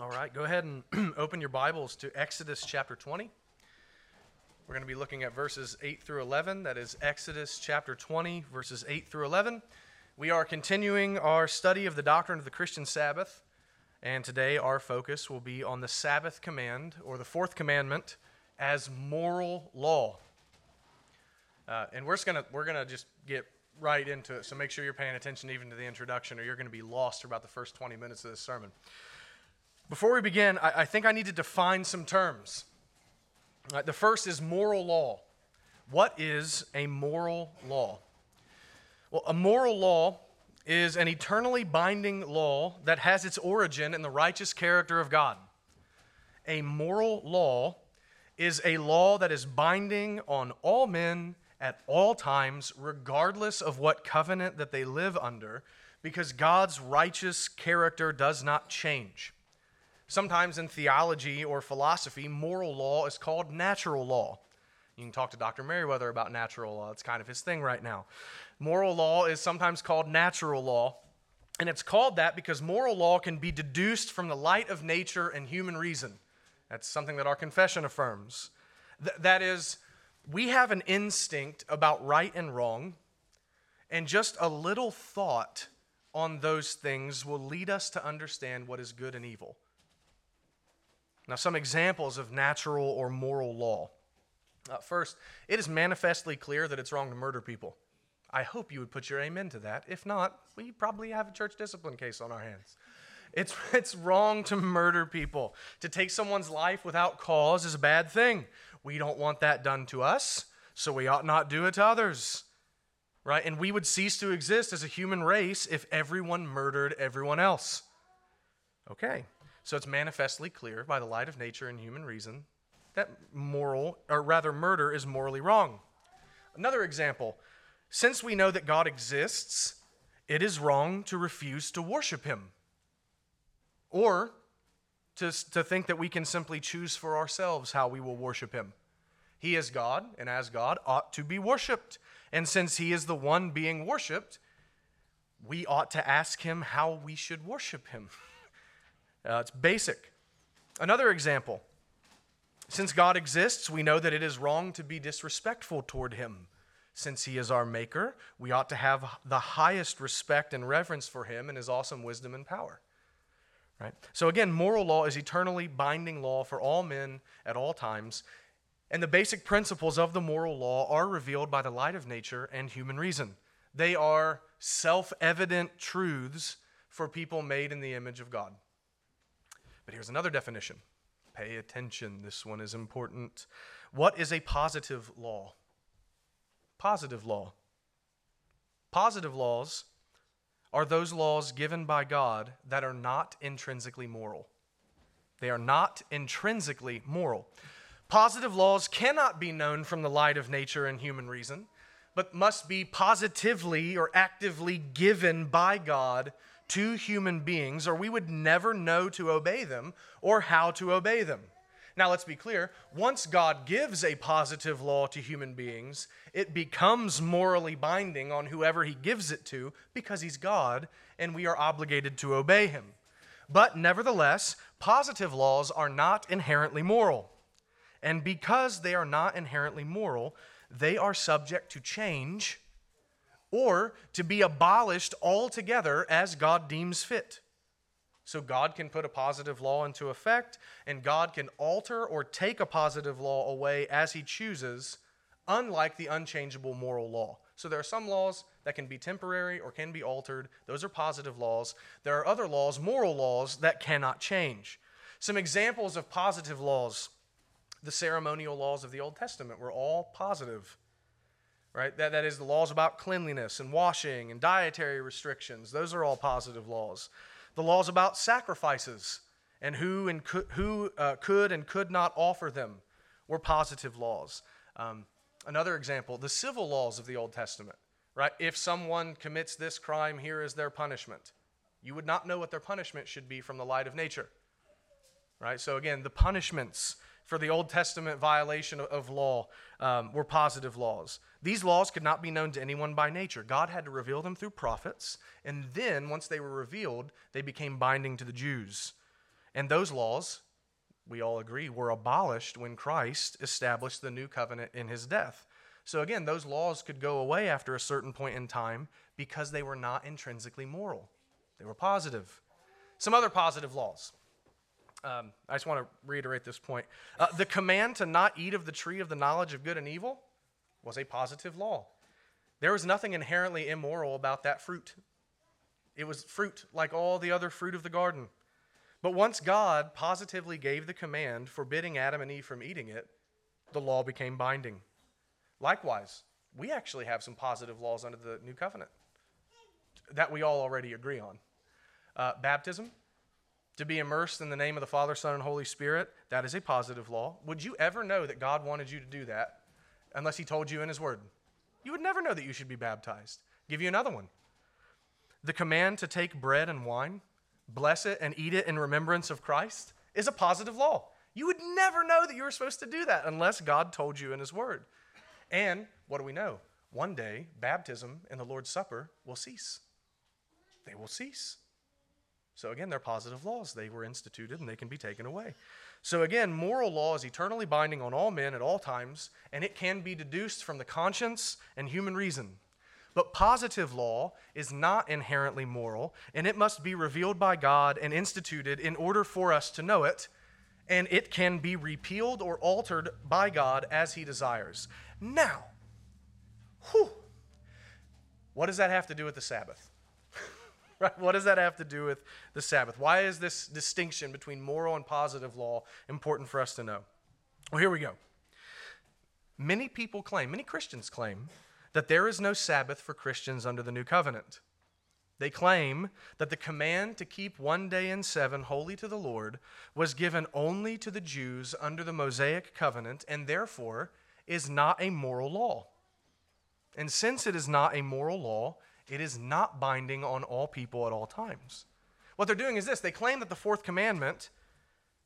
All right, go ahead and open your Bibles to Exodus chapter 20. We're going to be looking at verses 8 through 11. That is Exodus chapter 20, verses 8 through 11. We are continuing our study of the doctrine of the Christian Sabbath, and today our focus will be on the Sabbath command, or the fourth commandment, as moral law. Uh, and we're just gonna we're gonna just get right into it. So make sure you're paying attention even to the introduction, or you're going to be lost for about the first 20 minutes of this sermon. Before we begin, I, I think I need to define some terms. Right, the first is moral law. What is a moral law? Well, a moral law is an eternally binding law that has its origin in the righteous character of God. A moral law is a law that is binding on all men at all times, regardless of what covenant that they live under, because God's righteous character does not change. Sometimes in theology or philosophy, moral law is called natural law. You can talk to Dr. Merriweather about natural law. It's kind of his thing right now. Moral law is sometimes called natural law. And it's called that because moral law can be deduced from the light of nature and human reason. That's something that our confession affirms. Th- that is, we have an instinct about right and wrong, and just a little thought on those things will lead us to understand what is good and evil. Now, some examples of natural or moral law. Uh, first, it is manifestly clear that it's wrong to murder people. I hope you would put your amen to that. If not, we probably have a church discipline case on our hands. It's, it's wrong to murder people. To take someone's life without cause is a bad thing. We don't want that done to us, so we ought not do it to others. Right? And we would cease to exist as a human race if everyone murdered everyone else. Okay. So it's manifestly clear by the light of nature and human reason that moral, or rather, murder is morally wrong. Another example since we know that God exists, it is wrong to refuse to worship him or to, to think that we can simply choose for ourselves how we will worship him. He is God, and as God, ought to be worshiped. And since he is the one being worshiped, we ought to ask him how we should worship him. Uh, it's basic. Another example since God exists, we know that it is wrong to be disrespectful toward him. Since he is our maker, we ought to have the highest respect and reverence for him and his awesome wisdom and power. Right? So again, moral law is eternally binding law for all men at all times, and the basic principles of the moral law are revealed by the light of nature and human reason. They are self-evident truths for people made in the image of God. But here's another definition. Pay attention, this one is important. What is a positive law? Positive law. Positive laws are those laws given by God that are not intrinsically moral. They are not intrinsically moral. Positive laws cannot be known from the light of nature and human reason, but must be positively or actively given by God to human beings, or we would never know to obey them or how to obey them. Now, let's be clear once God gives a positive law to human beings, it becomes morally binding on whoever he gives it to because he's God and we are obligated to obey him. But nevertheless, positive laws are not inherently moral. And because they are not inherently moral, they are subject to change or to be abolished altogether as God deems fit. So God can put a positive law into effect, and God can alter or take a positive law away as he chooses, unlike the unchangeable moral law. So there are some laws that can be temporary or can be altered. Those are positive laws. There are other laws, moral laws, that cannot change. Some examples of positive laws the ceremonial laws of the Old Testament were all positive right? That, that is the laws about cleanliness and washing and dietary restrictions. Those are all positive laws. The laws about sacrifices and who, and could, who uh, could and could not offer them were positive laws. Um, another example, the civil laws of the Old Testament, right? If someone commits this crime, here is their punishment. You would not know what their punishment should be from the light of nature, right? So again, the punishments for the Old Testament violation of law um, were positive laws. These laws could not be known to anyone by nature. God had to reveal them through prophets, and then once they were revealed, they became binding to the Jews. And those laws, we all agree, were abolished when Christ established the new covenant in his death. So again, those laws could go away after a certain point in time because they were not intrinsically moral, they were positive. Some other positive laws. Um, I just want to reiterate this point. Uh, the command to not eat of the tree of the knowledge of good and evil was a positive law. There was nothing inherently immoral about that fruit. It was fruit like all the other fruit of the garden. But once God positively gave the command forbidding Adam and Eve from eating it, the law became binding. Likewise, we actually have some positive laws under the new covenant that we all already agree on. Uh, baptism, to be immersed in the name of the Father, Son, and Holy Spirit, that is a positive law. Would you ever know that God wanted you to do that unless He told you in His Word? You would never know that you should be baptized. give you another one. The command to take bread and wine, bless it, and eat it in remembrance of Christ is a positive law. You would never know that you were supposed to do that unless God told you in His Word. And what do we know? One day, baptism and the Lord's Supper will cease. They will cease. So again, they're positive laws. They were instituted and they can be taken away. So again, moral law is eternally binding on all men at all times, and it can be deduced from the conscience and human reason. But positive law is not inherently moral, and it must be revealed by God and instituted in order for us to know it, and it can be repealed or altered by God as He desires. Now, whew, what does that have to do with the Sabbath? right? What does that have to do with the Sabbath? Why is this distinction between moral and positive law important for us to know? Well, here we go. Many people claim, many Christians claim, that there is no Sabbath for Christians under the new covenant. They claim that the command to keep one day in seven holy to the Lord was given only to the Jews under the Mosaic covenant and therefore is not a moral law. And since it is not a moral law, it is not binding on all people at all times. What they're doing is this they claim that the fourth commandment,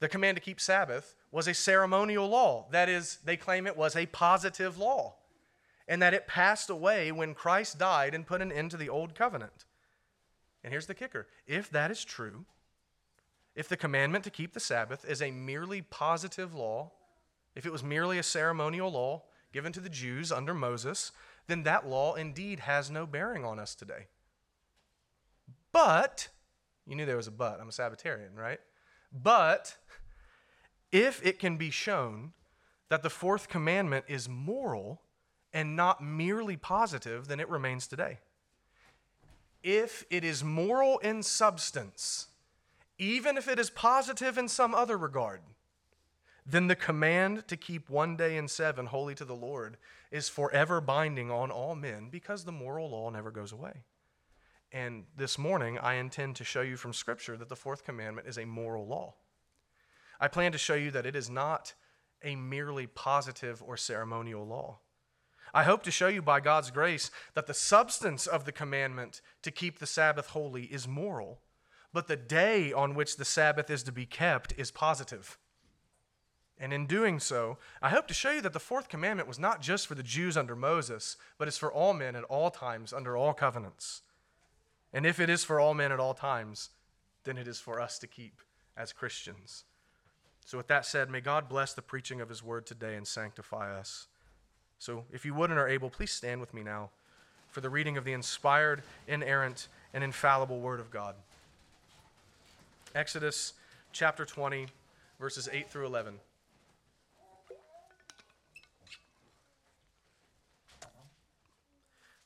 the command to keep Sabbath, was a ceremonial law. That is, they claim it was a positive law, and that it passed away when Christ died and put an end to the old covenant. And here's the kicker if that is true, if the commandment to keep the Sabbath is a merely positive law, if it was merely a ceremonial law given to the Jews under Moses, then that law indeed has no bearing on us today. But, you knew there was a but. I'm a Sabbatarian, right? But, if it can be shown that the fourth commandment is moral and not merely positive, then it remains today. If it is moral in substance, even if it is positive in some other regard, then the command to keep one day in seven holy to the Lord is forever binding on all men because the moral law never goes away. And this morning, I intend to show you from Scripture that the fourth commandment is a moral law. I plan to show you that it is not a merely positive or ceremonial law. I hope to show you by God's grace that the substance of the commandment to keep the Sabbath holy is moral, but the day on which the Sabbath is to be kept is positive. And in doing so, I hope to show you that the fourth commandment was not just for the Jews under Moses, but is for all men at all times under all covenants. And if it is for all men at all times, then it is for us to keep as Christians. So, with that said, may God bless the preaching of his word today and sanctify us. So, if you would and are able, please stand with me now for the reading of the inspired, inerrant, and infallible word of God. Exodus chapter 20, verses 8 through 11.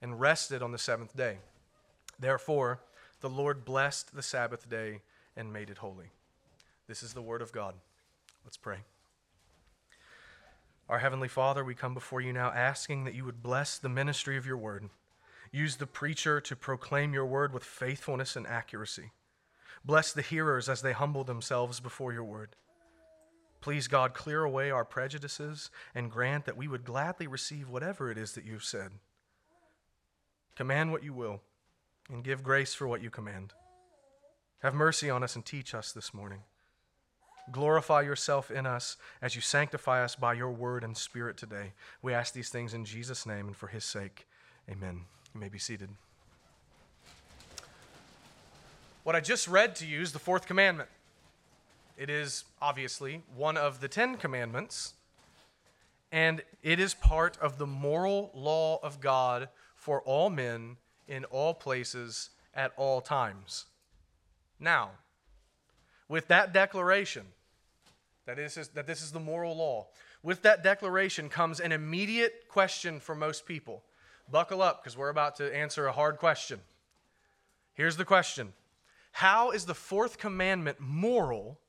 and rested on the seventh day. Therefore, the Lord blessed the Sabbath day and made it holy. This is the word of God. Let's pray. Our Heavenly Father, we come before you now asking that you would bless the ministry of your word. Use the preacher to proclaim your word with faithfulness and accuracy. Bless the hearers as they humble themselves before your word. Please, God, clear away our prejudices and grant that we would gladly receive whatever it is that you've said. Command what you will, and give grace for what you command. Have mercy on us and teach us this morning. Glorify yourself in us as you sanctify us by your word and spirit today. We ask these things in Jesus' name and for his sake. Amen. You may be seated. What I just read to you is the fourth commandment. It is obviously one of the Ten Commandments, and it is part of the moral law of God for all men in all places at all times. Now, with that declaration, that, is, that this is the moral law, with that declaration comes an immediate question for most people. Buckle up because we're about to answer a hard question. Here's the question How is the fourth commandment moral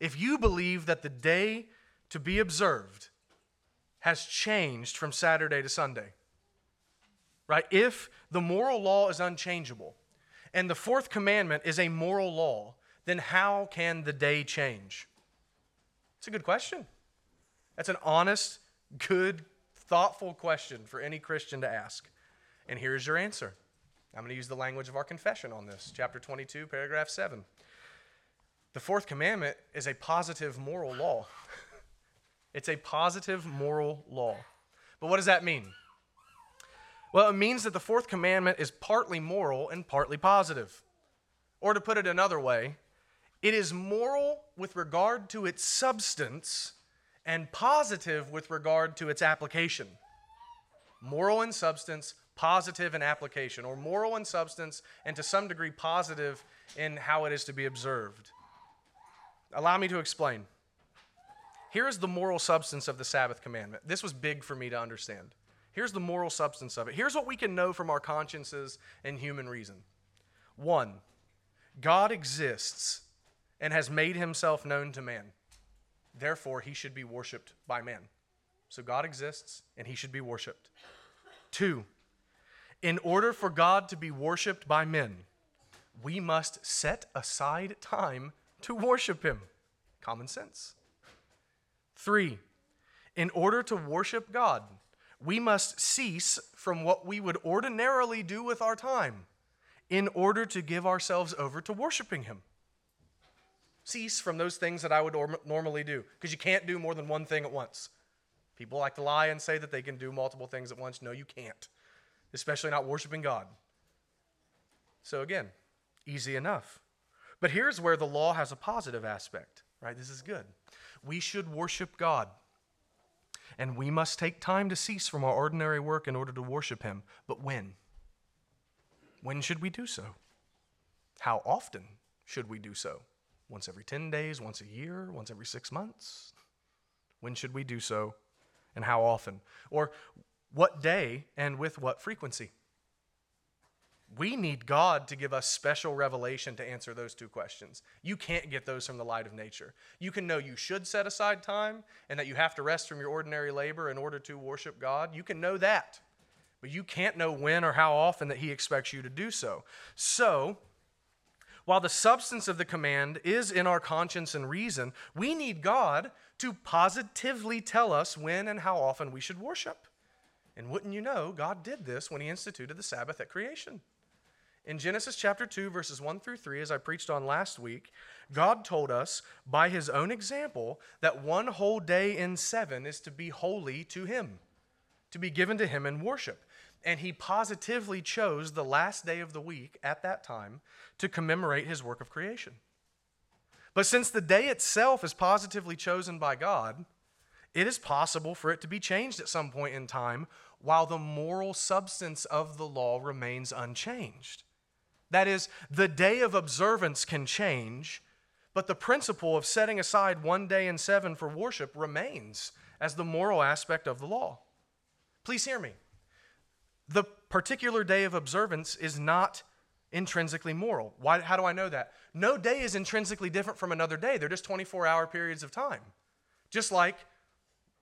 if you believe that the day to be observed has changed from Saturday to Sunday, right? If the moral law is unchangeable and the fourth commandment is a moral law, then how can the day change? It's a good question. That's an honest, good, thoughtful question for any Christian to ask. And here's your answer. I'm going to use the language of our confession on this, chapter 22, paragraph 7. The fourth commandment is a positive moral law. it's a positive moral law. But what does that mean? Well, it means that the fourth commandment is partly moral and partly positive. Or to put it another way, it is moral with regard to its substance and positive with regard to its application. Moral in substance, positive in application, or moral in substance and to some degree positive in how it is to be observed. Allow me to explain. Here is the moral substance of the Sabbath commandment. This was big for me to understand. Here's the moral substance of it. Here's what we can know from our consciences and human reason. One, God exists and has made himself known to man. Therefore, he should be worshiped by man. So God exists and he should be worshiped. Two, in order for God to be worshiped by men, we must set aside time to worship him. Common sense. Three, in order to worship God, we must cease from what we would ordinarily do with our time in order to give ourselves over to worshiping him. Cease from those things that I would normally do because you can't do more than one thing at once. People like to lie and say that they can do multiple things at once. No, you can't, especially not worshiping God. So, again, easy enough. But here's where the law has a positive aspect, right? This is good. We should worship God. And we must take time to cease from our ordinary work in order to worship Him. But when? When should we do so? How often should we do so? Once every 10 days, once a year, once every six months? When should we do so, and how often? Or what day and with what frequency? We need God to give us special revelation to answer those two questions. You can't get those from the light of nature. You can know you should set aside time and that you have to rest from your ordinary labor in order to worship God. You can know that. But you can't know when or how often that He expects you to do so. So, while the substance of the command is in our conscience and reason, we need God to positively tell us when and how often we should worship. And wouldn't you know, God did this when He instituted the Sabbath at creation. In Genesis chapter 2, verses 1 through 3, as I preached on last week, God told us by his own example that one whole day in seven is to be holy to him, to be given to him in worship. And he positively chose the last day of the week at that time to commemorate his work of creation. But since the day itself is positively chosen by God, it is possible for it to be changed at some point in time while the moral substance of the law remains unchanged. That is, the day of observance can change, but the principle of setting aside one day in seven for worship remains as the moral aspect of the law. Please hear me. The particular day of observance is not intrinsically moral. Why, how do I know that? No day is intrinsically different from another day, they're just 24 hour periods of time. Just like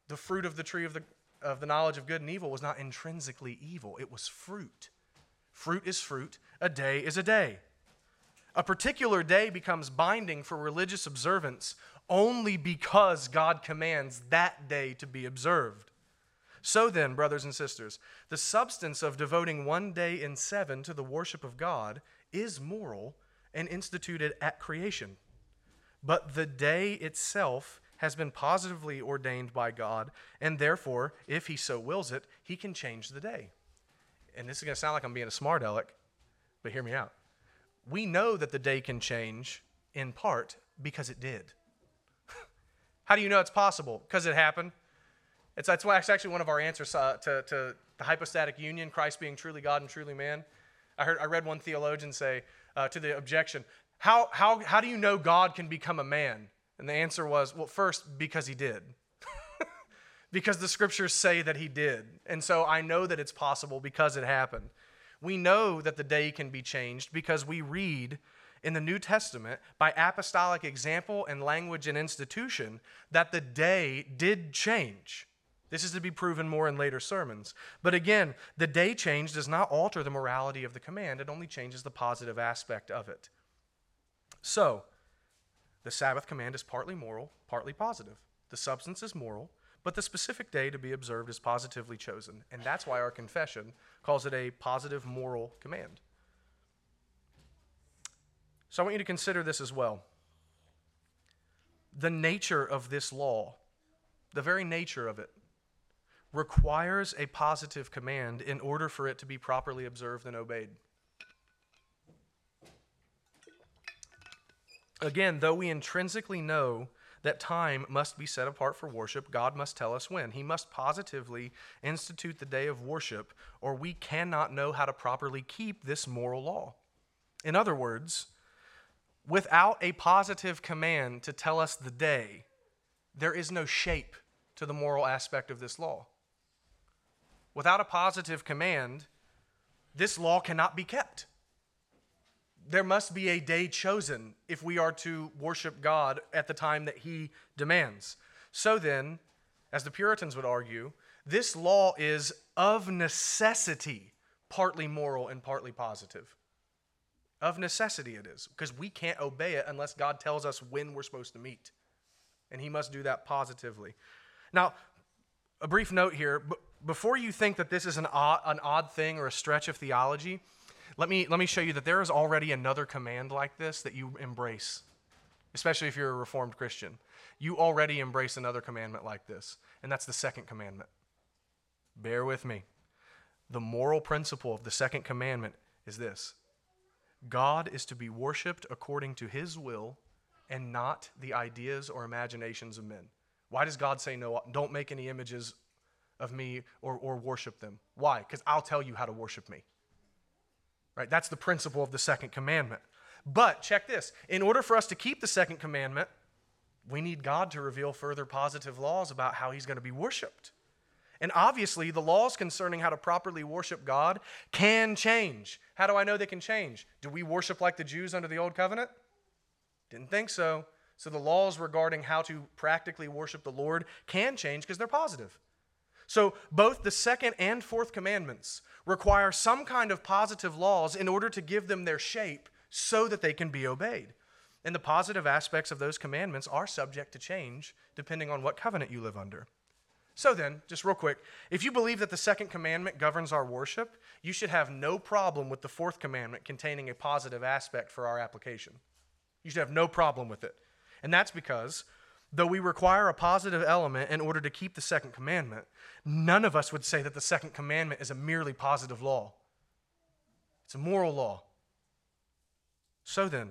the fruit of the tree of the, of the knowledge of good and evil was not intrinsically evil, it was fruit. Fruit is fruit, a day is a day. A particular day becomes binding for religious observance only because God commands that day to be observed. So then, brothers and sisters, the substance of devoting one day in seven to the worship of God is moral and instituted at creation. But the day itself has been positively ordained by God, and therefore, if He so wills it, He can change the day. And this is going to sound like I'm being a smart aleck, but hear me out. We know that the day can change in part because it did. How do you know it's possible? Because it happened. It's, that's actually one of our answers uh, to, to the hypostatic union, Christ being truly God and truly man. I, heard, I read one theologian say uh, to the objection, how, how, how do you know God can become a man? And the answer was, well, first, because he did. Because the scriptures say that he did. And so I know that it's possible because it happened. We know that the day can be changed because we read in the New Testament by apostolic example and language and institution that the day did change. This is to be proven more in later sermons. But again, the day change does not alter the morality of the command, it only changes the positive aspect of it. So, the Sabbath command is partly moral, partly positive. The substance is moral, but the specific day to be observed is positively chosen. And that's why our confession calls it a positive moral command. So I want you to consider this as well. The nature of this law, the very nature of it, requires a positive command in order for it to be properly observed and obeyed. Again, though we intrinsically know that time must be set apart for worship, God must tell us when. He must positively institute the day of worship, or we cannot know how to properly keep this moral law. In other words, without a positive command to tell us the day, there is no shape to the moral aspect of this law. Without a positive command, this law cannot be kept there must be a day chosen if we are to worship God at the time that He demands. So then, as the Puritans would argue, this law is of necessity partly moral and partly positive. Of necessity, it is, because we can't obey it unless God tells us when we're supposed to meet. And He must do that positively. Now, a brief note here before you think that this is an odd, an odd thing or a stretch of theology, let me, let me show you that there is already another command like this that you embrace, especially if you're a Reformed Christian. You already embrace another commandment like this, and that's the second commandment. Bear with me. The moral principle of the second commandment is this God is to be worshiped according to his will and not the ideas or imaginations of men. Why does God say no? Don't make any images of me or, or worship them. Why? Because I'll tell you how to worship me. Right? That's the principle of the second commandment. But check this in order for us to keep the second commandment, we need God to reveal further positive laws about how He's going to be worshiped. And obviously, the laws concerning how to properly worship God can change. How do I know they can change? Do we worship like the Jews under the Old Covenant? Didn't think so. So the laws regarding how to practically worship the Lord can change because they're positive. So both the second and fourth commandments require some kind of positive laws in order to give them their shape so that they can be obeyed. And the positive aspects of those commandments are subject to change depending on what covenant you live under. So then, just real quick, if you believe that the second commandment governs our worship, you should have no problem with the fourth commandment containing a positive aspect for our application. You should have no problem with it. And that's because though we require a positive element in order to keep the second commandment, none of us would say that the second commandment is a merely positive law. It's a moral law. So then,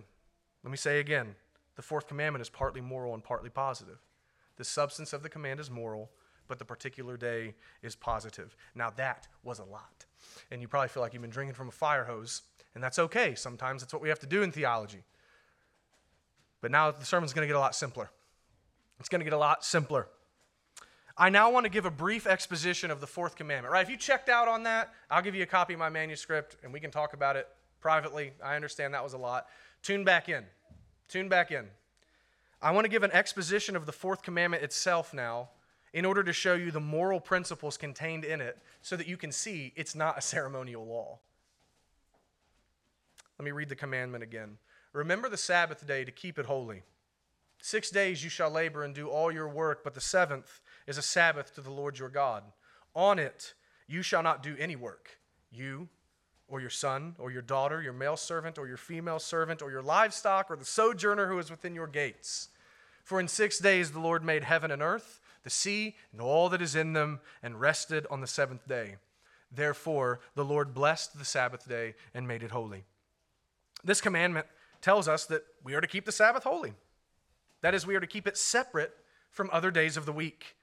let me say again the fourth commandment is partly moral and partly positive. The substance of the command is moral, but the particular day is positive. Now, that was a lot. And you probably feel like you've been drinking from a fire hose, and that's okay. Sometimes that's what we have to do in theology. But now the sermon's going to get a lot simpler. It's going to get a lot simpler. I now want to give a brief exposition of the fourth commandment. Right? If you checked out on that, I'll give you a copy of my manuscript and we can talk about it privately. I understand that was a lot. Tune back in. Tune back in. I want to give an exposition of the fourth commandment itself now in order to show you the moral principles contained in it so that you can see it's not a ceremonial law. Let me read the commandment again. Remember the Sabbath day to keep it holy. Six days you shall labor and do all your work, but the seventh is a Sabbath to the Lord your God. On it you shall not do any work, you or your son or your daughter, your male servant or your female servant, or your livestock or the sojourner who is within your gates. For in six days the Lord made heaven and earth, the sea, and all that is in them, and rested on the seventh day. Therefore the Lord blessed the Sabbath day and made it holy. This commandment tells us that we are to keep the Sabbath holy. That is, we are to keep it separate from other days of the week.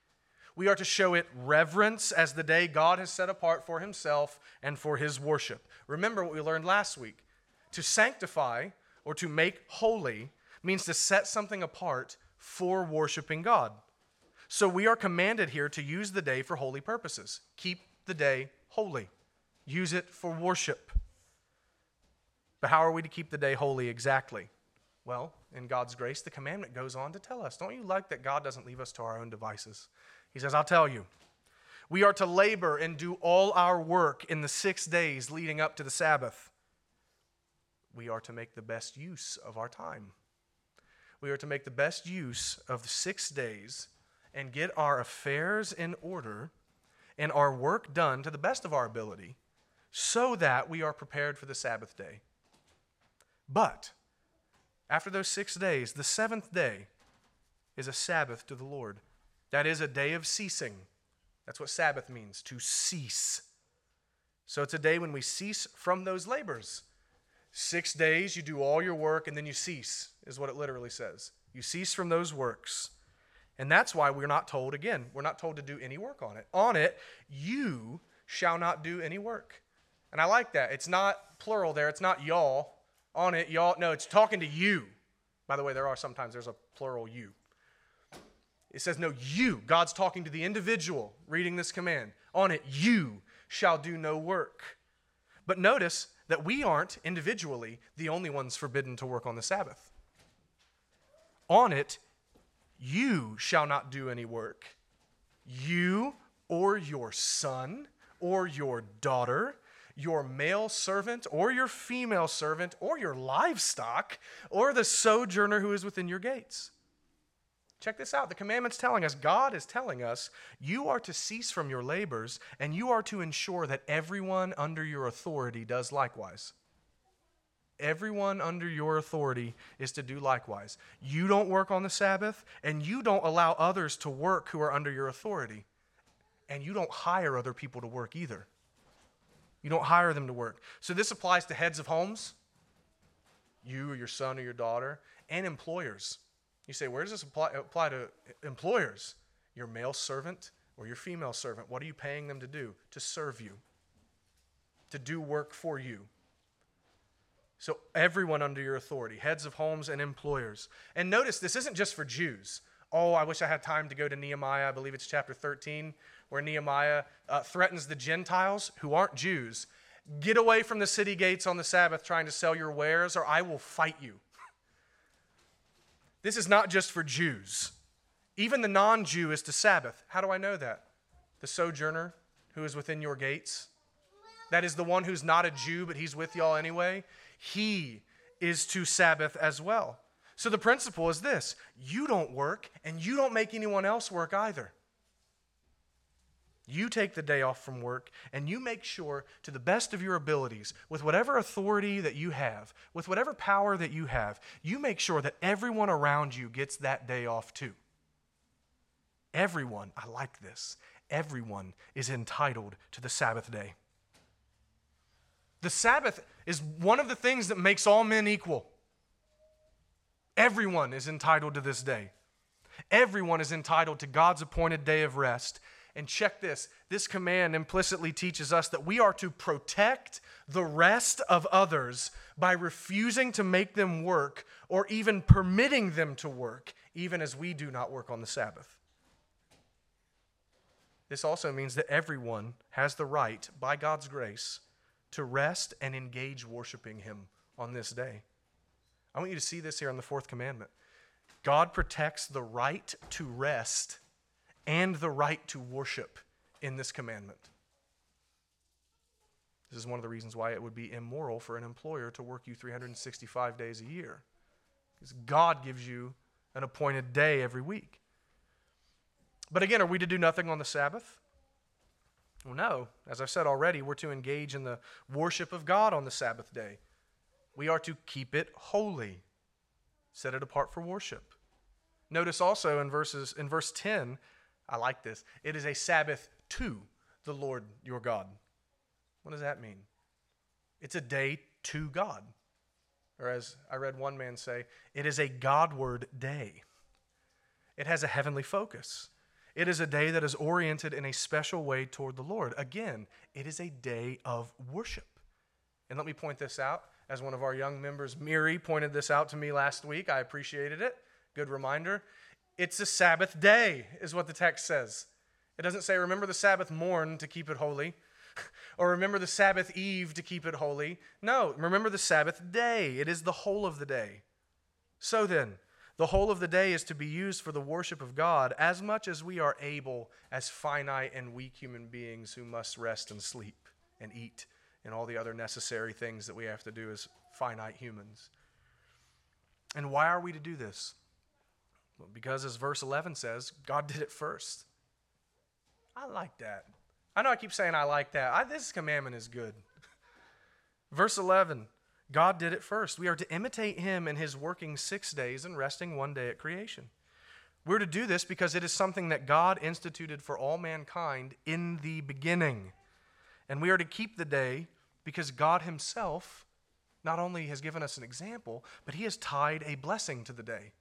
We are to show it reverence as the day God has set apart for himself and for his worship. Remember what we learned last week. To sanctify or to make holy means to set something apart for worshiping God. So we are commanded here to use the day for holy purposes. Keep the day holy, use it for worship. But how are we to keep the day holy exactly? Well, in God's grace, the commandment goes on to tell us. Don't you like that God doesn't leave us to our own devices? He says, I'll tell you. We are to labor and do all our work in the six days leading up to the Sabbath. We are to make the best use of our time. We are to make the best use of the six days and get our affairs in order and our work done to the best of our ability so that we are prepared for the Sabbath day. But after those six days, the seventh day is a Sabbath to the Lord. That is a day of ceasing. That's what Sabbath means, to cease. So it's a day when we cease from those labors. Six days, you do all your work, and then you cease, is what it literally says. You cease from those works. And that's why we're not told, again, we're not told to do any work on it. On it, you shall not do any work. And I like that. It's not plural there, it's not y'all. On it, y'all. No, it's talking to you. By the way, there are sometimes there's a plural you. It says, no, you. God's talking to the individual reading this command. On it, you shall do no work. But notice that we aren't individually the only ones forbidden to work on the Sabbath. On it, you shall not do any work. You or your son or your daughter, your male servant or your female servant or your livestock or the sojourner who is within your gates. Check this out. The commandment's telling us, God is telling us, you are to cease from your labors and you are to ensure that everyone under your authority does likewise. Everyone under your authority is to do likewise. You don't work on the Sabbath and you don't allow others to work who are under your authority. And you don't hire other people to work either. You don't hire them to work. So this applies to heads of homes, you or your son or your daughter, and employers. You say, where does this apply, apply to employers? Your male servant or your female servant? What are you paying them to do? To serve you, to do work for you. So, everyone under your authority, heads of homes and employers. And notice this isn't just for Jews. Oh, I wish I had time to go to Nehemiah. I believe it's chapter 13, where Nehemiah uh, threatens the Gentiles who aren't Jews get away from the city gates on the Sabbath trying to sell your wares, or I will fight you. This is not just for Jews. Even the non Jew is to Sabbath. How do I know that? The sojourner who is within your gates. That is the one who's not a Jew, but he's with y'all anyway. He is to Sabbath as well. So the principle is this you don't work, and you don't make anyone else work either. You take the day off from work and you make sure, to the best of your abilities, with whatever authority that you have, with whatever power that you have, you make sure that everyone around you gets that day off too. Everyone, I like this, everyone is entitled to the Sabbath day. The Sabbath is one of the things that makes all men equal. Everyone is entitled to this day. Everyone is entitled to God's appointed day of rest. And check this this command implicitly teaches us that we are to protect the rest of others by refusing to make them work or even permitting them to work, even as we do not work on the Sabbath. This also means that everyone has the right, by God's grace, to rest and engage worshiping Him on this day. I want you to see this here in the fourth commandment. God protects the right to rest and the right to worship in this commandment. This is one of the reasons why it would be immoral for an employer to work you 365 days a year. Because God gives you an appointed day every week. But again, are we to do nothing on the Sabbath? Well, no. As I've said already, we're to engage in the worship of God on the Sabbath day. We are to keep it holy, set it apart for worship. Notice also in verses in verse 10, I like this. It is a Sabbath to the Lord your God. What does that mean? It's a day to God. Or as I read one man say, it is a Godward day. It has a heavenly focus. It is a day that is oriented in a special way toward the Lord. Again, it is a day of worship. And let me point this out. As one of our young members, Miri, pointed this out to me last week, I appreciated it. Good reminder. It's a Sabbath day, is what the text says. It doesn't say, remember the Sabbath morn to keep it holy, or remember the Sabbath eve to keep it holy. No, remember the Sabbath day. It is the whole of the day. So then, the whole of the day is to be used for the worship of God as much as we are able as finite and weak human beings who must rest and sleep and eat and all the other necessary things that we have to do as finite humans. And why are we to do this? Because, as verse 11 says, God did it first. I like that. I know I keep saying I like that. I, this commandment is good. verse 11 God did it first. We are to imitate him in his working six days and resting one day at creation. We're to do this because it is something that God instituted for all mankind in the beginning. And we are to keep the day because God himself not only has given us an example, but he has tied a blessing to the day.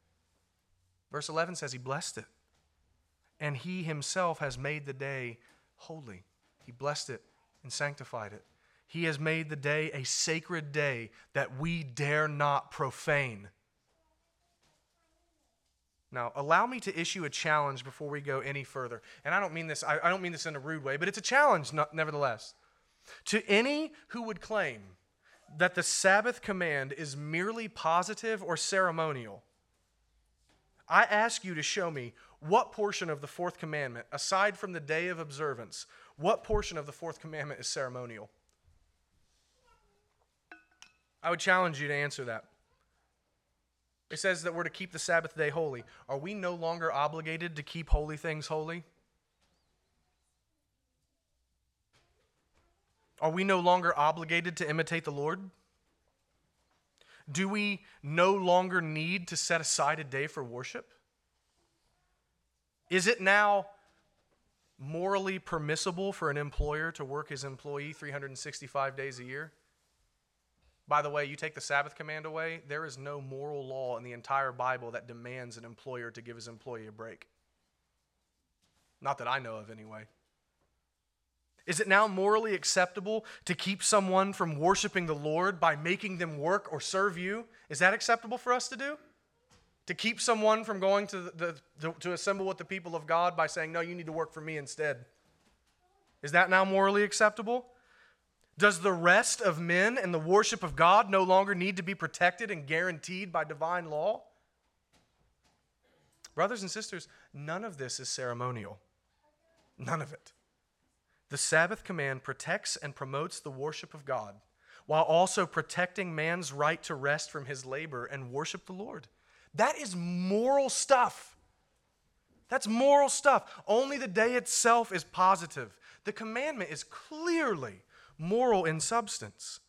Verse 11 says he blessed it. And he himself has made the day holy. He blessed it and sanctified it. He has made the day a sacred day that we dare not profane. Now, allow me to issue a challenge before we go any further. And I don't mean this, I, I don't mean this in a rude way, but it's a challenge nevertheless. To any who would claim that the Sabbath command is merely positive or ceremonial, I ask you to show me what portion of the fourth commandment, aside from the day of observance, what portion of the fourth commandment is ceremonial? I would challenge you to answer that. It says that we're to keep the Sabbath day holy. Are we no longer obligated to keep holy things holy? Are we no longer obligated to imitate the Lord? Do we no longer need to set aside a day for worship? Is it now morally permissible for an employer to work his employee 365 days a year? By the way, you take the Sabbath command away, there is no moral law in the entire Bible that demands an employer to give his employee a break. Not that I know of, anyway. Is it now morally acceptable to keep someone from worshiping the Lord by making them work or serve you? Is that acceptable for us to do? To keep someone from going to, the, the, to assemble with the people of God by saying, no, you need to work for me instead? Is that now morally acceptable? Does the rest of men and the worship of God no longer need to be protected and guaranteed by divine law? Brothers and sisters, none of this is ceremonial. None of it. The Sabbath command protects and promotes the worship of God while also protecting man's right to rest from his labor and worship the Lord. That is moral stuff. That's moral stuff. Only the day itself is positive. The commandment is clearly moral in substance.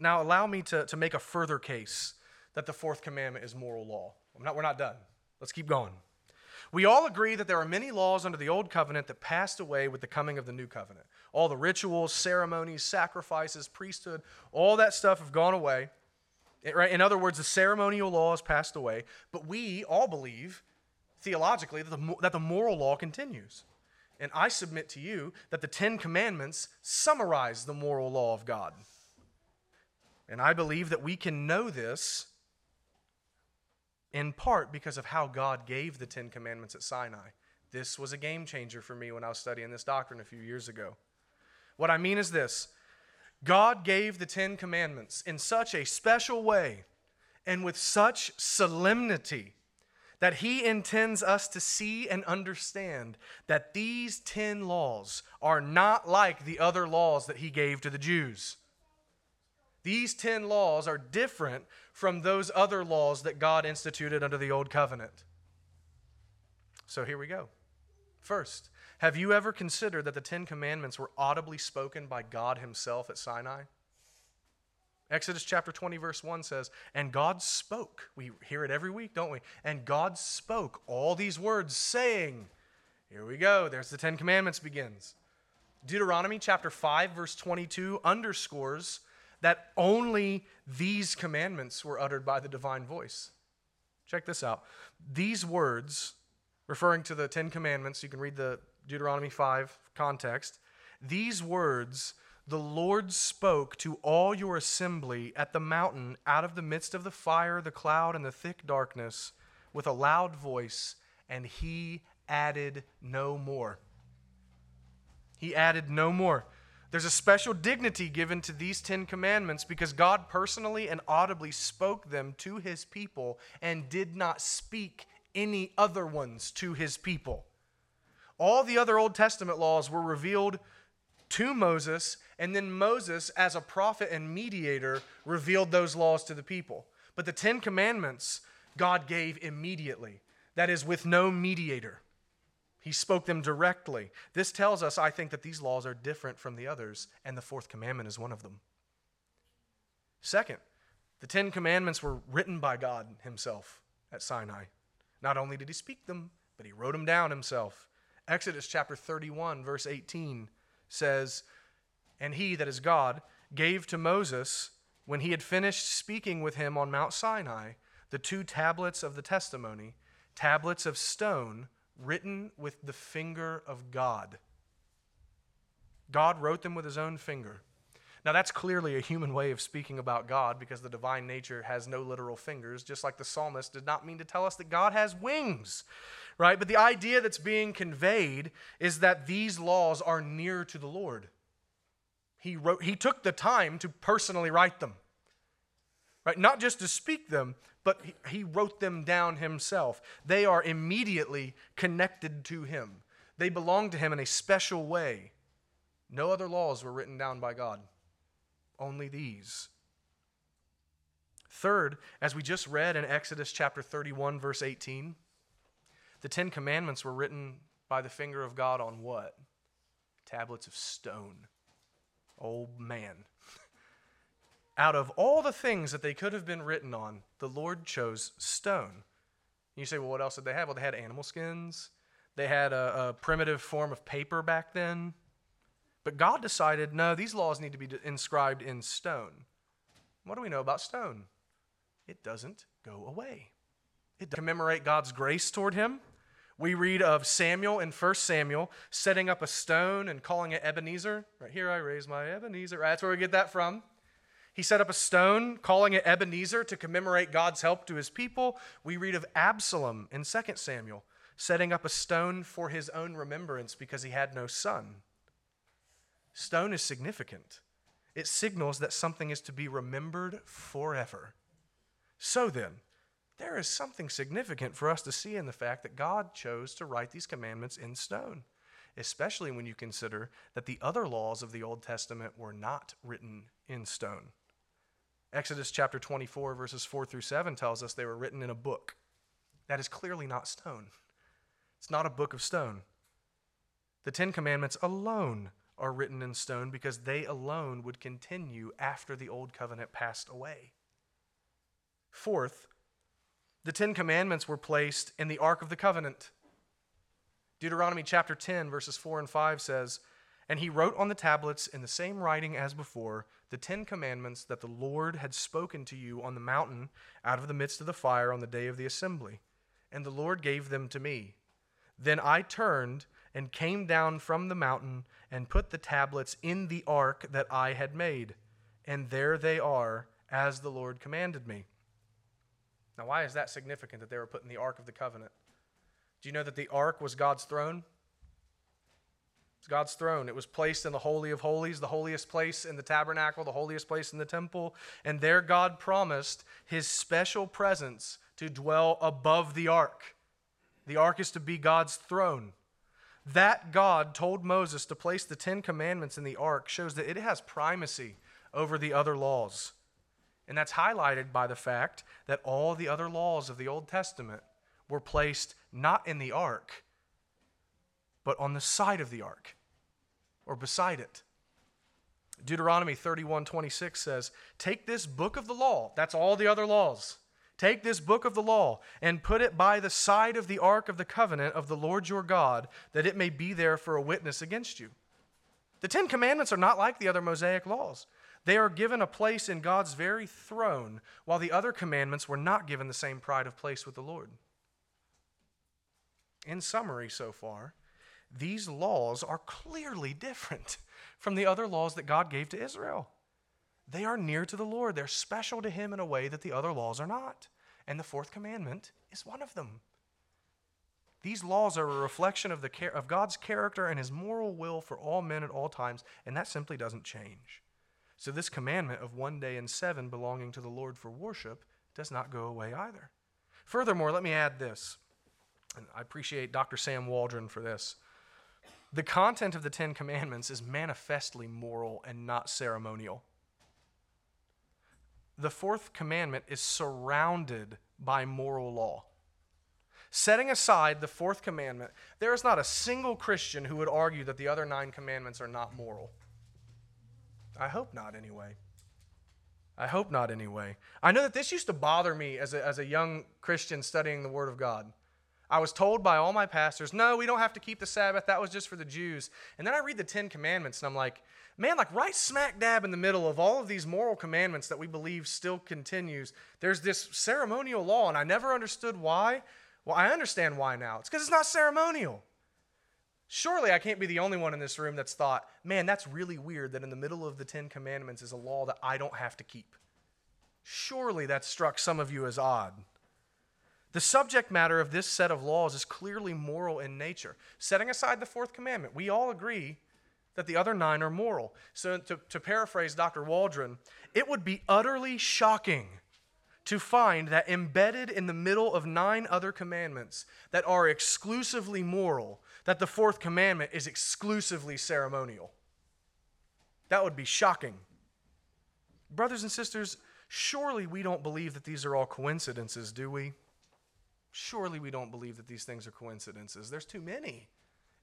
Now, allow me to, to make a further case that the fourth commandment is moral law. Not, we're not done. Let's keep going. We all agree that there are many laws under the old covenant that passed away with the coming of the new covenant. All the rituals, ceremonies, sacrifices, priesthood, all that stuff have gone away. In other words, the ceremonial law has passed away, but we all believe theologically that the, that the moral law continues. And I submit to you that the Ten Commandments summarize the moral law of God. And I believe that we can know this in part because of how God gave the Ten Commandments at Sinai. This was a game changer for me when I was studying this doctrine a few years ago. What I mean is this God gave the Ten Commandments in such a special way and with such solemnity that he intends us to see and understand that these 10 laws are not like the other laws that he gave to the Jews. These 10 laws are different from those other laws that God instituted under the Old Covenant. So here we go. First, have you ever considered that the Ten Commandments were audibly spoken by God Himself at Sinai? Exodus chapter 20, verse 1 says, And God spoke. We hear it every week, don't we? And God spoke all these words, saying, Here we go. There's the Ten Commandments begins. Deuteronomy chapter 5, verse 22 underscores that only these commandments were uttered by the divine voice. Check this out. These words, referring to the Ten Commandments, you can read the Deuteronomy 5 context. These words the Lord spoke to all your assembly at the mountain out of the midst of the fire, the cloud, and the thick darkness with a loud voice, and he added no more. He added no more. There's a special dignity given to these Ten Commandments because God personally and audibly spoke them to his people and did not speak any other ones to his people. All the other Old Testament laws were revealed to Moses, and then Moses, as a prophet and mediator, revealed those laws to the people. But the Ten Commandments, God gave immediately. That is, with no mediator. He spoke them directly. This tells us, I think, that these laws are different from the others, and the fourth commandment is one of them. Second, the Ten Commandments were written by God Himself at Sinai. Not only did He speak them, but He wrote them down Himself. Exodus chapter 31, verse 18 says, And he, that is God, gave to Moses, when he had finished speaking with him on Mount Sinai, the two tablets of the testimony, tablets of stone written with the finger of God. God wrote them with his own finger. Now, that's clearly a human way of speaking about God because the divine nature has no literal fingers, just like the psalmist did not mean to tell us that God has wings right? But the idea that's being conveyed is that these laws are near to the Lord. He, wrote, he took the time to personally write them, right? Not just to speak them, but he, wrote them down himself. They are immediately connected to him, they belong to him in a special way. No other laws were written down by God, only these. Third, as we just read in Exodus chapter 31, verse 18, the Ten Commandments were written by the finger of God on what? Tablets of stone. Old man. Out of all the things that they could have been written on, the Lord chose stone. You say, well, what else did they have? Well, they had animal skins. They had a, a primitive form of paper back then. But God decided, no, these laws need to be inscribed in stone. What do we know about stone? It doesn't go away. It does commemorate God's grace toward him. We read of Samuel in 1 Samuel setting up a stone and calling it Ebenezer. Right here, I raise my Ebenezer. Right, that's where we get that from. He set up a stone, calling it Ebenezer to commemorate God's help to his people. We read of Absalom in 2 Samuel setting up a stone for his own remembrance because he had no son. Stone is significant, it signals that something is to be remembered forever. So then, there is something significant for us to see in the fact that God chose to write these commandments in stone, especially when you consider that the other laws of the Old Testament were not written in stone. Exodus chapter 24, verses 4 through 7 tells us they were written in a book. That is clearly not stone. It's not a book of stone. The Ten Commandments alone are written in stone because they alone would continue after the Old Covenant passed away. Fourth, the Ten Commandments were placed in the Ark of the Covenant. Deuteronomy chapter 10, verses 4 and 5 says, And he wrote on the tablets in the same writing as before the Ten Commandments that the Lord had spoken to you on the mountain out of the midst of the fire on the day of the assembly. And the Lord gave them to me. Then I turned and came down from the mountain and put the tablets in the ark that I had made. And there they are, as the Lord commanded me. Now, why is that significant that they were put in the Ark of the Covenant? Do you know that the Ark was God's throne? It's God's throne. It was placed in the Holy of Holies, the holiest place in the tabernacle, the holiest place in the temple. And there God promised his special presence to dwell above the ark. The ark is to be God's throne. That God told Moses to place the Ten Commandments in the ark shows that it has primacy over the other laws. And that's highlighted by the fact that all the other laws of the Old Testament were placed not in the ark, but on the side of the ark or beside it. Deuteronomy 31 26 says, Take this book of the law, that's all the other laws. Take this book of the law and put it by the side of the ark of the covenant of the Lord your God, that it may be there for a witness against you. The Ten Commandments are not like the other Mosaic laws. They are given a place in God's very throne, while the other commandments were not given the same pride of place with the Lord. In summary, so far, these laws are clearly different from the other laws that God gave to Israel. They are near to the Lord, they're special to Him in a way that the other laws are not. And the fourth commandment is one of them. These laws are a reflection of, the, of God's character and His moral will for all men at all times, and that simply doesn't change. So, this commandment of one day in seven belonging to the Lord for worship does not go away either. Furthermore, let me add this, and I appreciate Dr. Sam Waldron for this. The content of the Ten Commandments is manifestly moral and not ceremonial. The fourth commandment is surrounded by moral law. Setting aside the fourth commandment, there is not a single Christian who would argue that the other nine commandments are not moral. I hope not, anyway. I hope not, anyway. I know that this used to bother me as a, as a young Christian studying the Word of God. I was told by all my pastors, no, we don't have to keep the Sabbath. That was just for the Jews. And then I read the Ten Commandments and I'm like, man, like right smack dab in the middle of all of these moral commandments that we believe still continues, there's this ceremonial law. And I never understood why. Well, I understand why now. It's because it's not ceremonial. Surely I can't be the only one in this room that's thought, man, that's really weird that in the middle of the Ten Commandments is a law that I don't have to keep. Surely that struck some of you as odd. The subject matter of this set of laws is clearly moral in nature. Setting aside the fourth commandment, we all agree that the other nine are moral. So, to, to paraphrase Dr. Waldron, it would be utterly shocking to find that embedded in the middle of nine other commandments that are exclusively moral, that the fourth commandment is exclusively ceremonial. That would be shocking. Brothers and sisters, surely we don't believe that these are all coincidences, do we? Surely we don't believe that these things are coincidences. There's too many.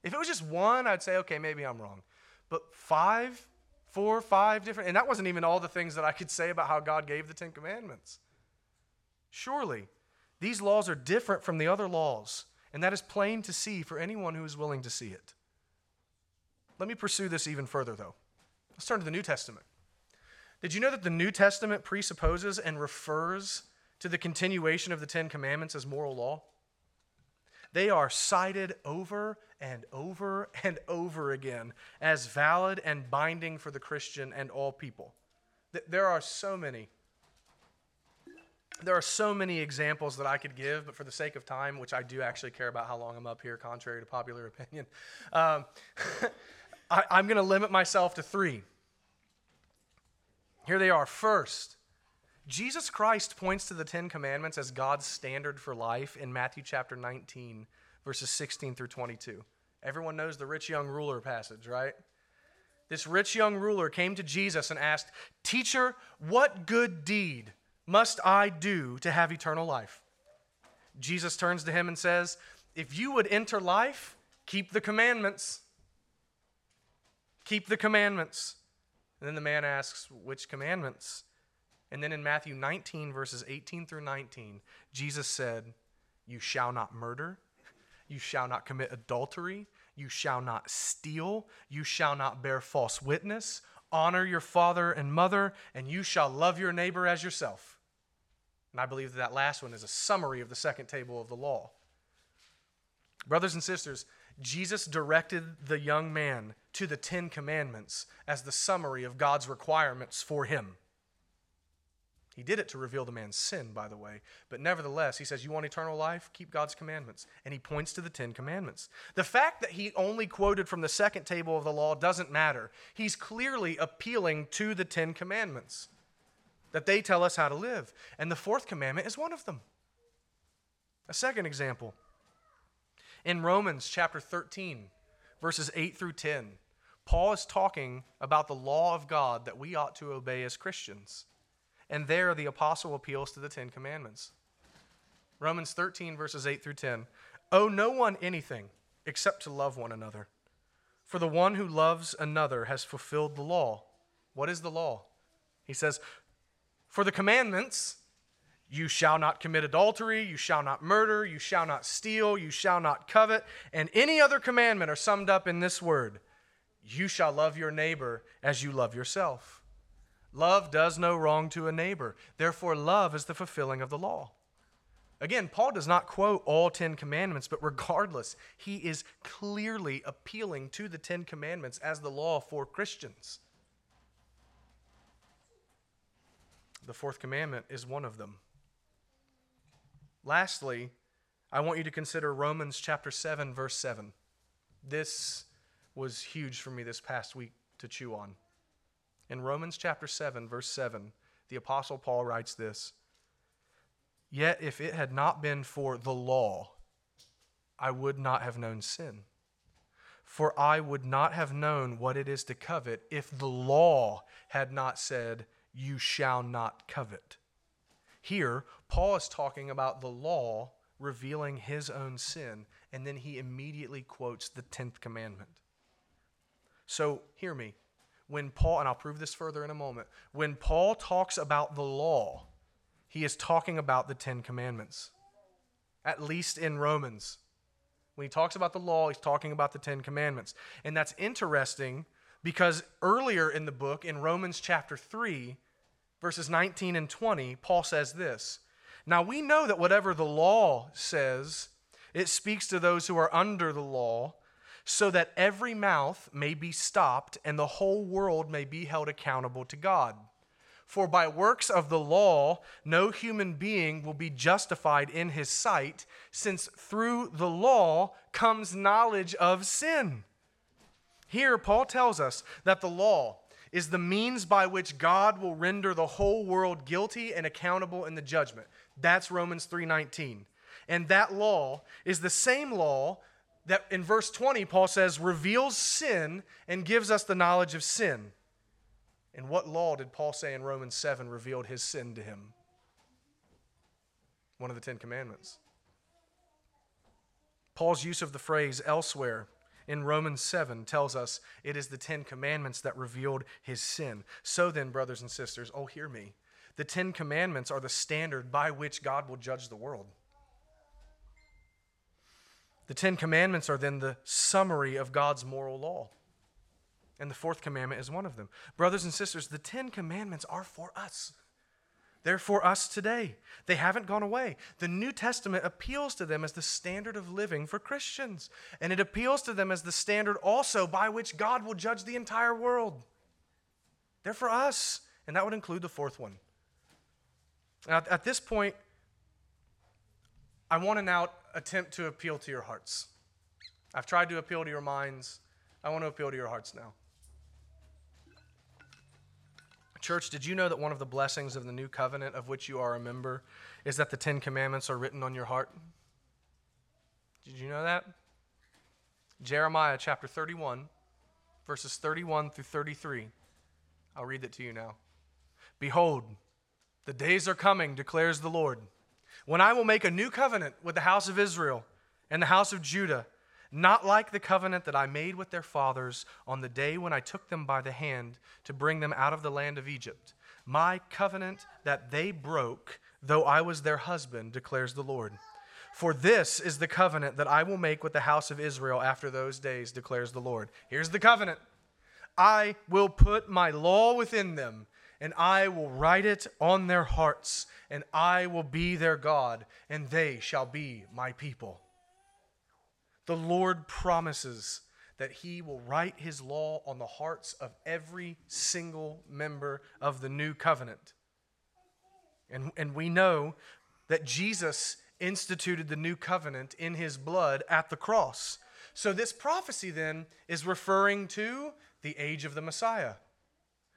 If it was just one, I'd say, okay, maybe I'm wrong. But five, four, five different, and that wasn't even all the things that I could say about how God gave the Ten Commandments. Surely, these laws are different from the other laws, and that is plain to see for anyone who is willing to see it. Let me pursue this even further, though. Let's turn to the New Testament. Did you know that the New Testament presupposes and refers to the continuation of the Ten Commandments as moral law? They are cited over and over and over again as valid and binding for the Christian and all people. There are so many there are so many examples that I could give, but for the sake of time, which I do actually care about how long I'm up here, contrary to popular opinion, um, I, I'm going to limit myself to three. Here they are. First, Jesus Christ points to the Ten Commandments as God's standard for life in Matthew chapter 19, verses 16 through 22. Everyone knows the rich young ruler passage, right? This rich young ruler came to Jesus and asked, Teacher, what good deed must I do to have eternal life? Jesus turns to him and says, If you would enter life, keep the commandments. Keep the commandments. And then the man asks, Which commandments? And then in Matthew 19, verses 18 through 19, Jesus said, You shall not murder, you shall not commit adultery, you shall not steal, you shall not bear false witness, honor your father and mother, and you shall love your neighbor as yourself. And I believe that, that last one is a summary of the second table of the law. Brothers and sisters, Jesus directed the young man to the Ten Commandments as the summary of God's requirements for him. He did it to reveal the man's sin, by the way. But nevertheless, he says, You want eternal life? Keep God's commandments. And he points to the Ten Commandments. The fact that he only quoted from the second table of the law doesn't matter. He's clearly appealing to the Ten Commandments that they tell us how to live. And the fourth commandment is one of them. A second example In Romans chapter 13, verses 8 through 10, Paul is talking about the law of God that we ought to obey as Christians. And there the apostle appeals to the Ten Commandments. Romans 13, verses 8 through 10. Owe no one anything except to love one another. For the one who loves another has fulfilled the law. What is the law? He says, For the commandments, you shall not commit adultery, you shall not murder, you shall not steal, you shall not covet, and any other commandment are summed up in this word you shall love your neighbor as you love yourself. Love does no wrong to a neighbor. Therefore, love is the fulfilling of the law. Again, Paul does not quote all Ten Commandments, but regardless, he is clearly appealing to the Ten Commandments as the law for Christians. The fourth commandment is one of them. Lastly, I want you to consider Romans chapter 7, verse 7. This was huge for me this past week to chew on. In Romans chapter 7, verse 7, the Apostle Paul writes this Yet if it had not been for the law, I would not have known sin. For I would not have known what it is to covet if the law had not said, You shall not covet. Here, Paul is talking about the law revealing his own sin, and then he immediately quotes the 10th commandment. So, hear me. When Paul, and I'll prove this further in a moment, when Paul talks about the law, he is talking about the Ten Commandments, at least in Romans. When he talks about the law, he's talking about the Ten Commandments. And that's interesting because earlier in the book, in Romans chapter 3, verses 19 and 20, Paul says this Now we know that whatever the law says, it speaks to those who are under the law, so that every mouth may be stopped and the whole world may be held accountable to God. For by works of the law, no human being will be justified in his sight, since through the law comes knowledge of sin. Here, Paul tells us that the law is the means by which God will render the whole world guilty and accountable in the judgment. That's Romans 3:19. And that law is the same law that in verse 20 Paul says reveals sin and gives us the knowledge of sin. And what law did Paul say in Romans 7 revealed his sin to him? One of the Ten Commandments. Paul's use of the phrase elsewhere in Romans 7 tells us it is the Ten Commandments that revealed his sin. So then, brothers and sisters, oh, hear me. The Ten Commandments are the standard by which God will judge the world. The Ten Commandments are then the summary of God's moral law. And the fourth commandment is one of them. Brothers and sisters, the Ten Commandments are for us. They're for us today. They haven't gone away. The New Testament appeals to them as the standard of living for Christians. And it appeals to them as the standard also by which God will judge the entire world. They're for us. And that would include the fourth one. Now, at this point, I want to now attempt to appeal to your hearts. I've tried to appeal to your minds. I want to appeal to your hearts now. Church, did you know that one of the blessings of the new covenant of which you are a member is that the Ten Commandments are written on your heart? Did you know that? Jeremiah chapter 31, verses 31 through 33. I'll read it to you now. Behold, the days are coming, declares the Lord, when I will make a new covenant with the house of Israel and the house of Judah not like the covenant that I made with their fathers on the day when I took them by the hand to bring them out of the land of Egypt. My covenant that they broke, though I was their husband, declares the Lord. For this is the covenant that I will make with the house of Israel after those days, declares the Lord. Here's the covenant I will put my law within them, and I will write it on their hearts, and I will be their God, and they shall be my people. The Lord promises that He will write His law on the hearts of every single member of the new covenant. And, and we know that Jesus instituted the new covenant in His blood at the cross. So, this prophecy then is referring to the age of the Messiah.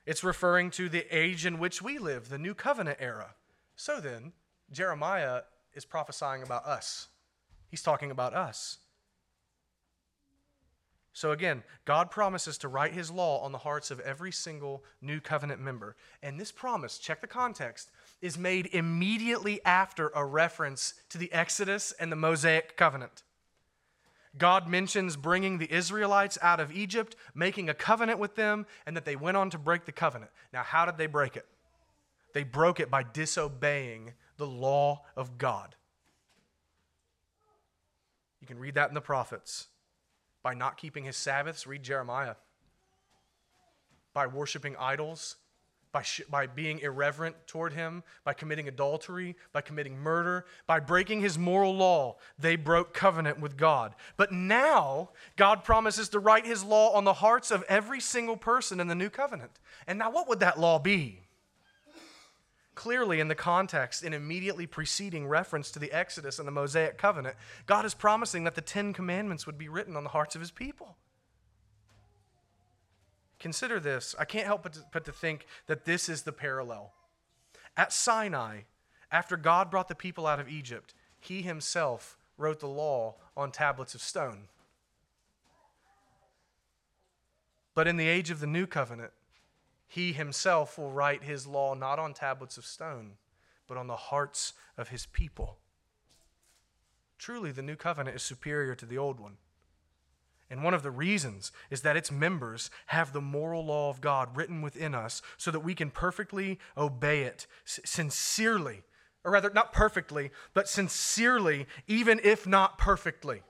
It's referring to the age in which we live, the new covenant era. So then, Jeremiah is prophesying about us. He's talking about us. So again, God promises to write his law on the hearts of every single new covenant member. And this promise, check the context, is made immediately after a reference to the Exodus and the Mosaic covenant. God mentions bringing the Israelites out of Egypt, making a covenant with them, and that they went on to break the covenant. Now, how did they break it? They broke it by disobeying the law of God. You can read that in the prophets by not keeping his Sabbaths, read Jeremiah. By worshiping idols, by, sh- by being irreverent toward him, by committing adultery, by committing murder, by breaking his moral law, they broke covenant with God. But now, God promises to write his law on the hearts of every single person in the new covenant. And now, what would that law be? Clearly, in the context, in immediately preceding reference to the Exodus and the Mosaic covenant, God is promising that the Ten Commandments would be written on the hearts of his people. Consider this. I can't help but to, but to think that this is the parallel. At Sinai, after God brought the people out of Egypt, he himself wrote the law on tablets of stone. But in the age of the new covenant, he himself will write his law not on tablets of stone, but on the hearts of his people. Truly, the new covenant is superior to the old one. And one of the reasons is that its members have the moral law of God written within us so that we can perfectly obey it sincerely. Or rather, not perfectly, but sincerely, even if not perfectly.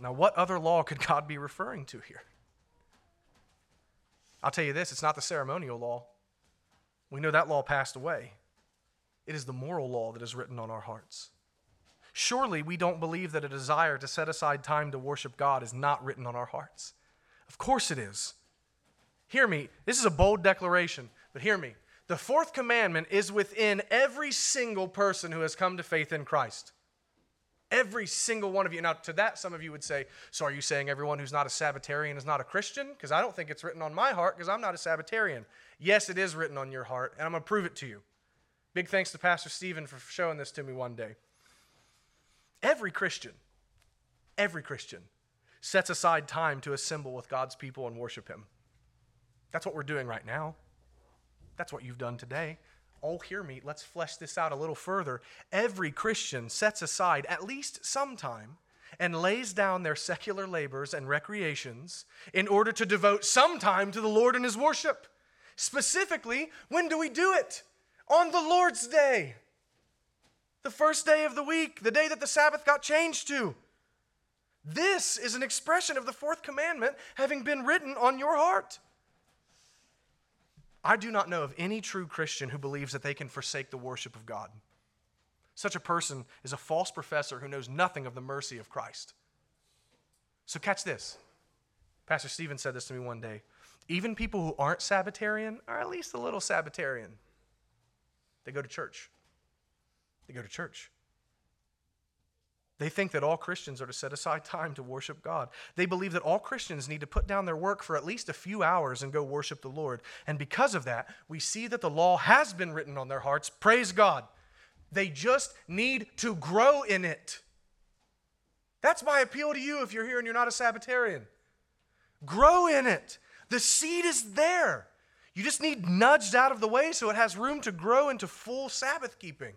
Now, what other law could God be referring to here? I'll tell you this it's not the ceremonial law. We know that law passed away. It is the moral law that is written on our hearts. Surely we don't believe that a desire to set aside time to worship God is not written on our hearts. Of course it is. Hear me. This is a bold declaration, but hear me. The fourth commandment is within every single person who has come to faith in Christ. Every single one of you. Now, to that, some of you would say, So are you saying everyone who's not a Sabbatarian is not a Christian? Because I don't think it's written on my heart because I'm not a Sabbatarian. Yes, it is written on your heart, and I'm going to prove it to you. Big thanks to Pastor Stephen for showing this to me one day. Every Christian, every Christian sets aside time to assemble with God's people and worship Him. That's what we're doing right now. That's what you've done today oh, hear me, let's flesh this out a little further. Every Christian sets aside at least some time and lays down their secular labors and recreations in order to devote some time to the Lord and His worship. Specifically, when do we do it? On the Lord's Day, the first day of the week, the day that the Sabbath got changed to. This is an expression of the fourth commandment having been written on your heart. I do not know of any true Christian who believes that they can forsake the worship of God. Such a person is a false professor who knows nothing of the mercy of Christ. So, catch this. Pastor Stephen said this to me one day. Even people who aren't Sabbatarian are at least a little Sabbatarian. They go to church. They go to church. They think that all Christians are to set aside time to worship God. They believe that all Christians need to put down their work for at least a few hours and go worship the Lord. And because of that, we see that the law has been written on their hearts. Praise God. They just need to grow in it. That's my appeal to you if you're here and you're not a Sabbatarian. Grow in it. The seed is there. You just need nudged out of the way so it has room to grow into full Sabbath keeping.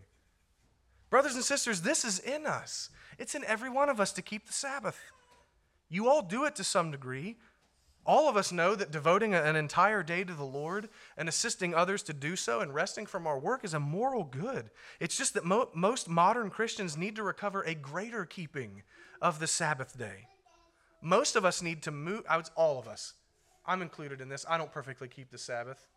Brothers and sisters, this is in us. It's in every one of us to keep the Sabbath. You all do it to some degree. All of us know that devoting an entire day to the Lord and assisting others to do so and resting from our work is a moral good. It's just that mo- most modern Christians need to recover a greater keeping of the Sabbath day. Most of us need to move, I would, all of us. I'm included in this. I don't perfectly keep the Sabbath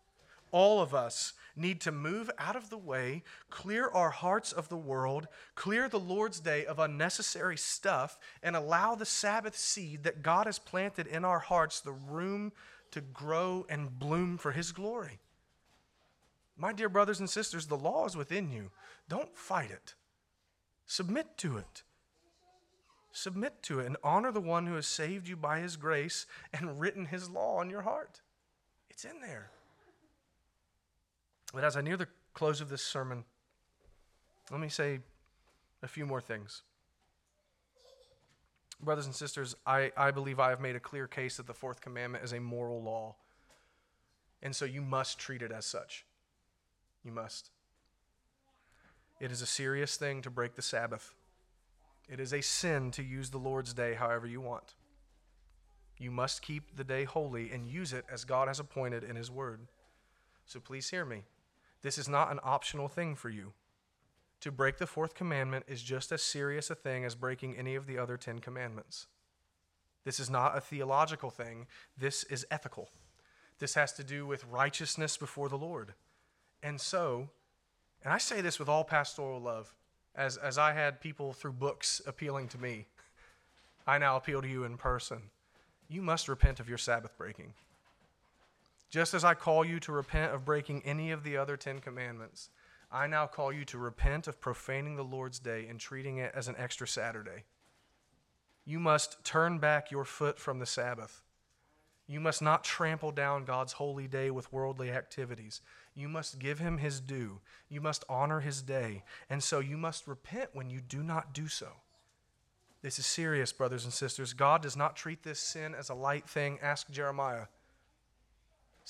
all of us need to move out of the way, clear our hearts of the world, clear the Lord's day of unnecessary stuff, and allow the Sabbath seed that God has planted in our hearts the room to grow and bloom for His glory. My dear brothers and sisters, the law is within you. Don't fight it, submit to it. Submit to it and honor the one who has saved you by his grace and written his law on your heart. It's in there. But as I near the close of this sermon, let me say a few more things. Brothers and sisters, I, I believe I have made a clear case that the fourth commandment is a moral law. And so you must treat it as such. You must. It is a serious thing to break the Sabbath. It is a sin to use the Lord's day however you want. You must keep the day holy and use it as God has appointed in His Word. So please hear me. This is not an optional thing for you. To break the fourth commandment is just as serious a thing as breaking any of the other Ten Commandments. This is not a theological thing, this is ethical. This has to do with righteousness before the Lord. And so, and I say this with all pastoral love, as, as I had people through books appealing to me, I now appeal to you in person. You must repent of your Sabbath breaking. Just as I call you to repent of breaking any of the other Ten Commandments, I now call you to repent of profaning the Lord's day and treating it as an extra Saturday. You must turn back your foot from the Sabbath. You must not trample down God's holy day with worldly activities. You must give him his due. You must honor his day. And so you must repent when you do not do so. This is serious, brothers and sisters. God does not treat this sin as a light thing. Ask Jeremiah.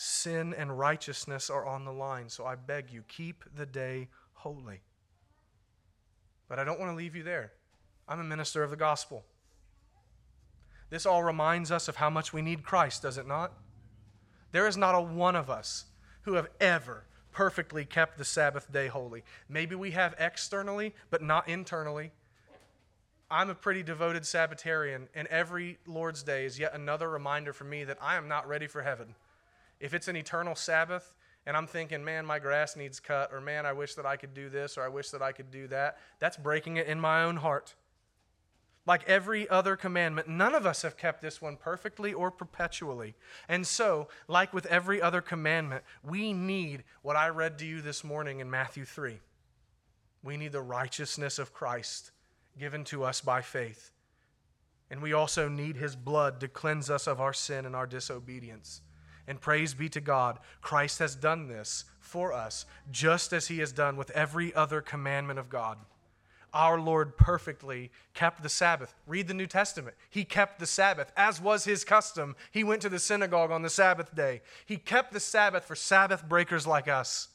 Sin and righteousness are on the line, so I beg you, keep the day holy. But I don't want to leave you there. I'm a minister of the gospel. This all reminds us of how much we need Christ, does it not? There is not a one of us who have ever perfectly kept the Sabbath day holy. Maybe we have externally, but not internally. I'm a pretty devoted Sabbatarian, and every Lord's Day is yet another reminder for me that I am not ready for heaven. If it's an eternal Sabbath, and I'm thinking, man, my grass needs cut, or man, I wish that I could do this, or I wish that I could do that, that's breaking it in my own heart. Like every other commandment, none of us have kept this one perfectly or perpetually. And so, like with every other commandment, we need what I read to you this morning in Matthew 3. We need the righteousness of Christ given to us by faith. And we also need his blood to cleanse us of our sin and our disobedience. And praise be to God, Christ has done this for us, just as he has done with every other commandment of God. Our Lord perfectly kept the Sabbath. Read the New Testament. He kept the Sabbath, as was his custom. He went to the synagogue on the Sabbath day. He kept the Sabbath for Sabbath breakers like us.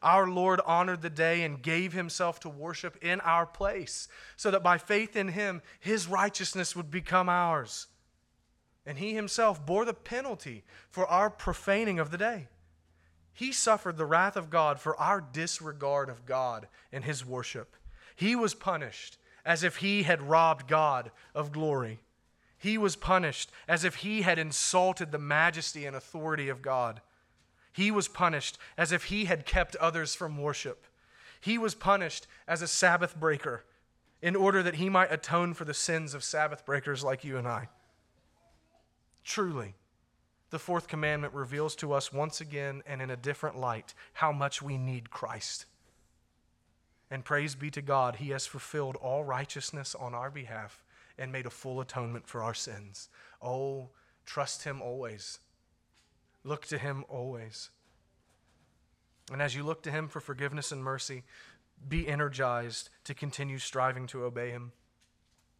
Our Lord honored the day and gave himself to worship in our place, so that by faith in him, his righteousness would become ours. And he himself bore the penalty for our profaning of the day. He suffered the wrath of God for our disregard of God and his worship. He was punished as if he had robbed God of glory. He was punished as if he had insulted the majesty and authority of God. He was punished as if he had kept others from worship. He was punished as a Sabbath breaker in order that he might atone for the sins of Sabbath breakers like you and I. Truly, the fourth commandment reveals to us once again and in a different light how much we need Christ. And praise be to God, He has fulfilled all righteousness on our behalf and made a full atonement for our sins. Oh, trust Him always. Look to Him always. And as you look to Him for forgiveness and mercy, be energized to continue striving to obey Him.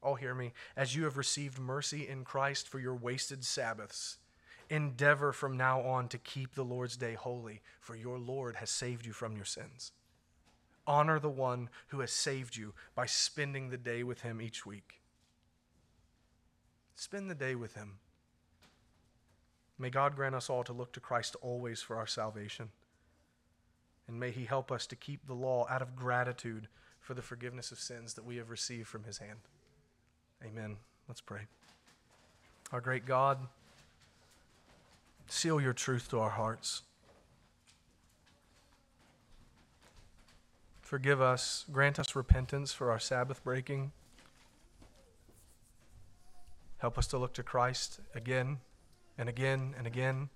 Oh, hear me. As you have received mercy in Christ for your wasted Sabbaths, endeavor from now on to keep the Lord's day holy, for your Lord has saved you from your sins. Honor the one who has saved you by spending the day with him each week. Spend the day with him. May God grant us all to look to Christ always for our salvation. And may he help us to keep the law out of gratitude for the forgiveness of sins that we have received from his hand. Amen. Let's pray. Our great God, seal your truth to our hearts. Forgive us, grant us repentance for our Sabbath breaking. Help us to look to Christ again and again and again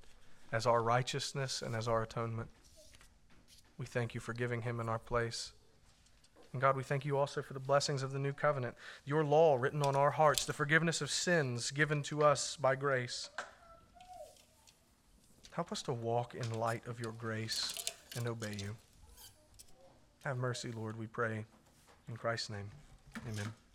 as our righteousness and as our atonement. We thank you for giving him in our place. And God, we thank you also for the blessings of the new covenant, your law written on our hearts, the forgiveness of sins given to us by grace. Help us to walk in light of your grace and obey you. Have mercy, Lord, we pray. In Christ's name, amen.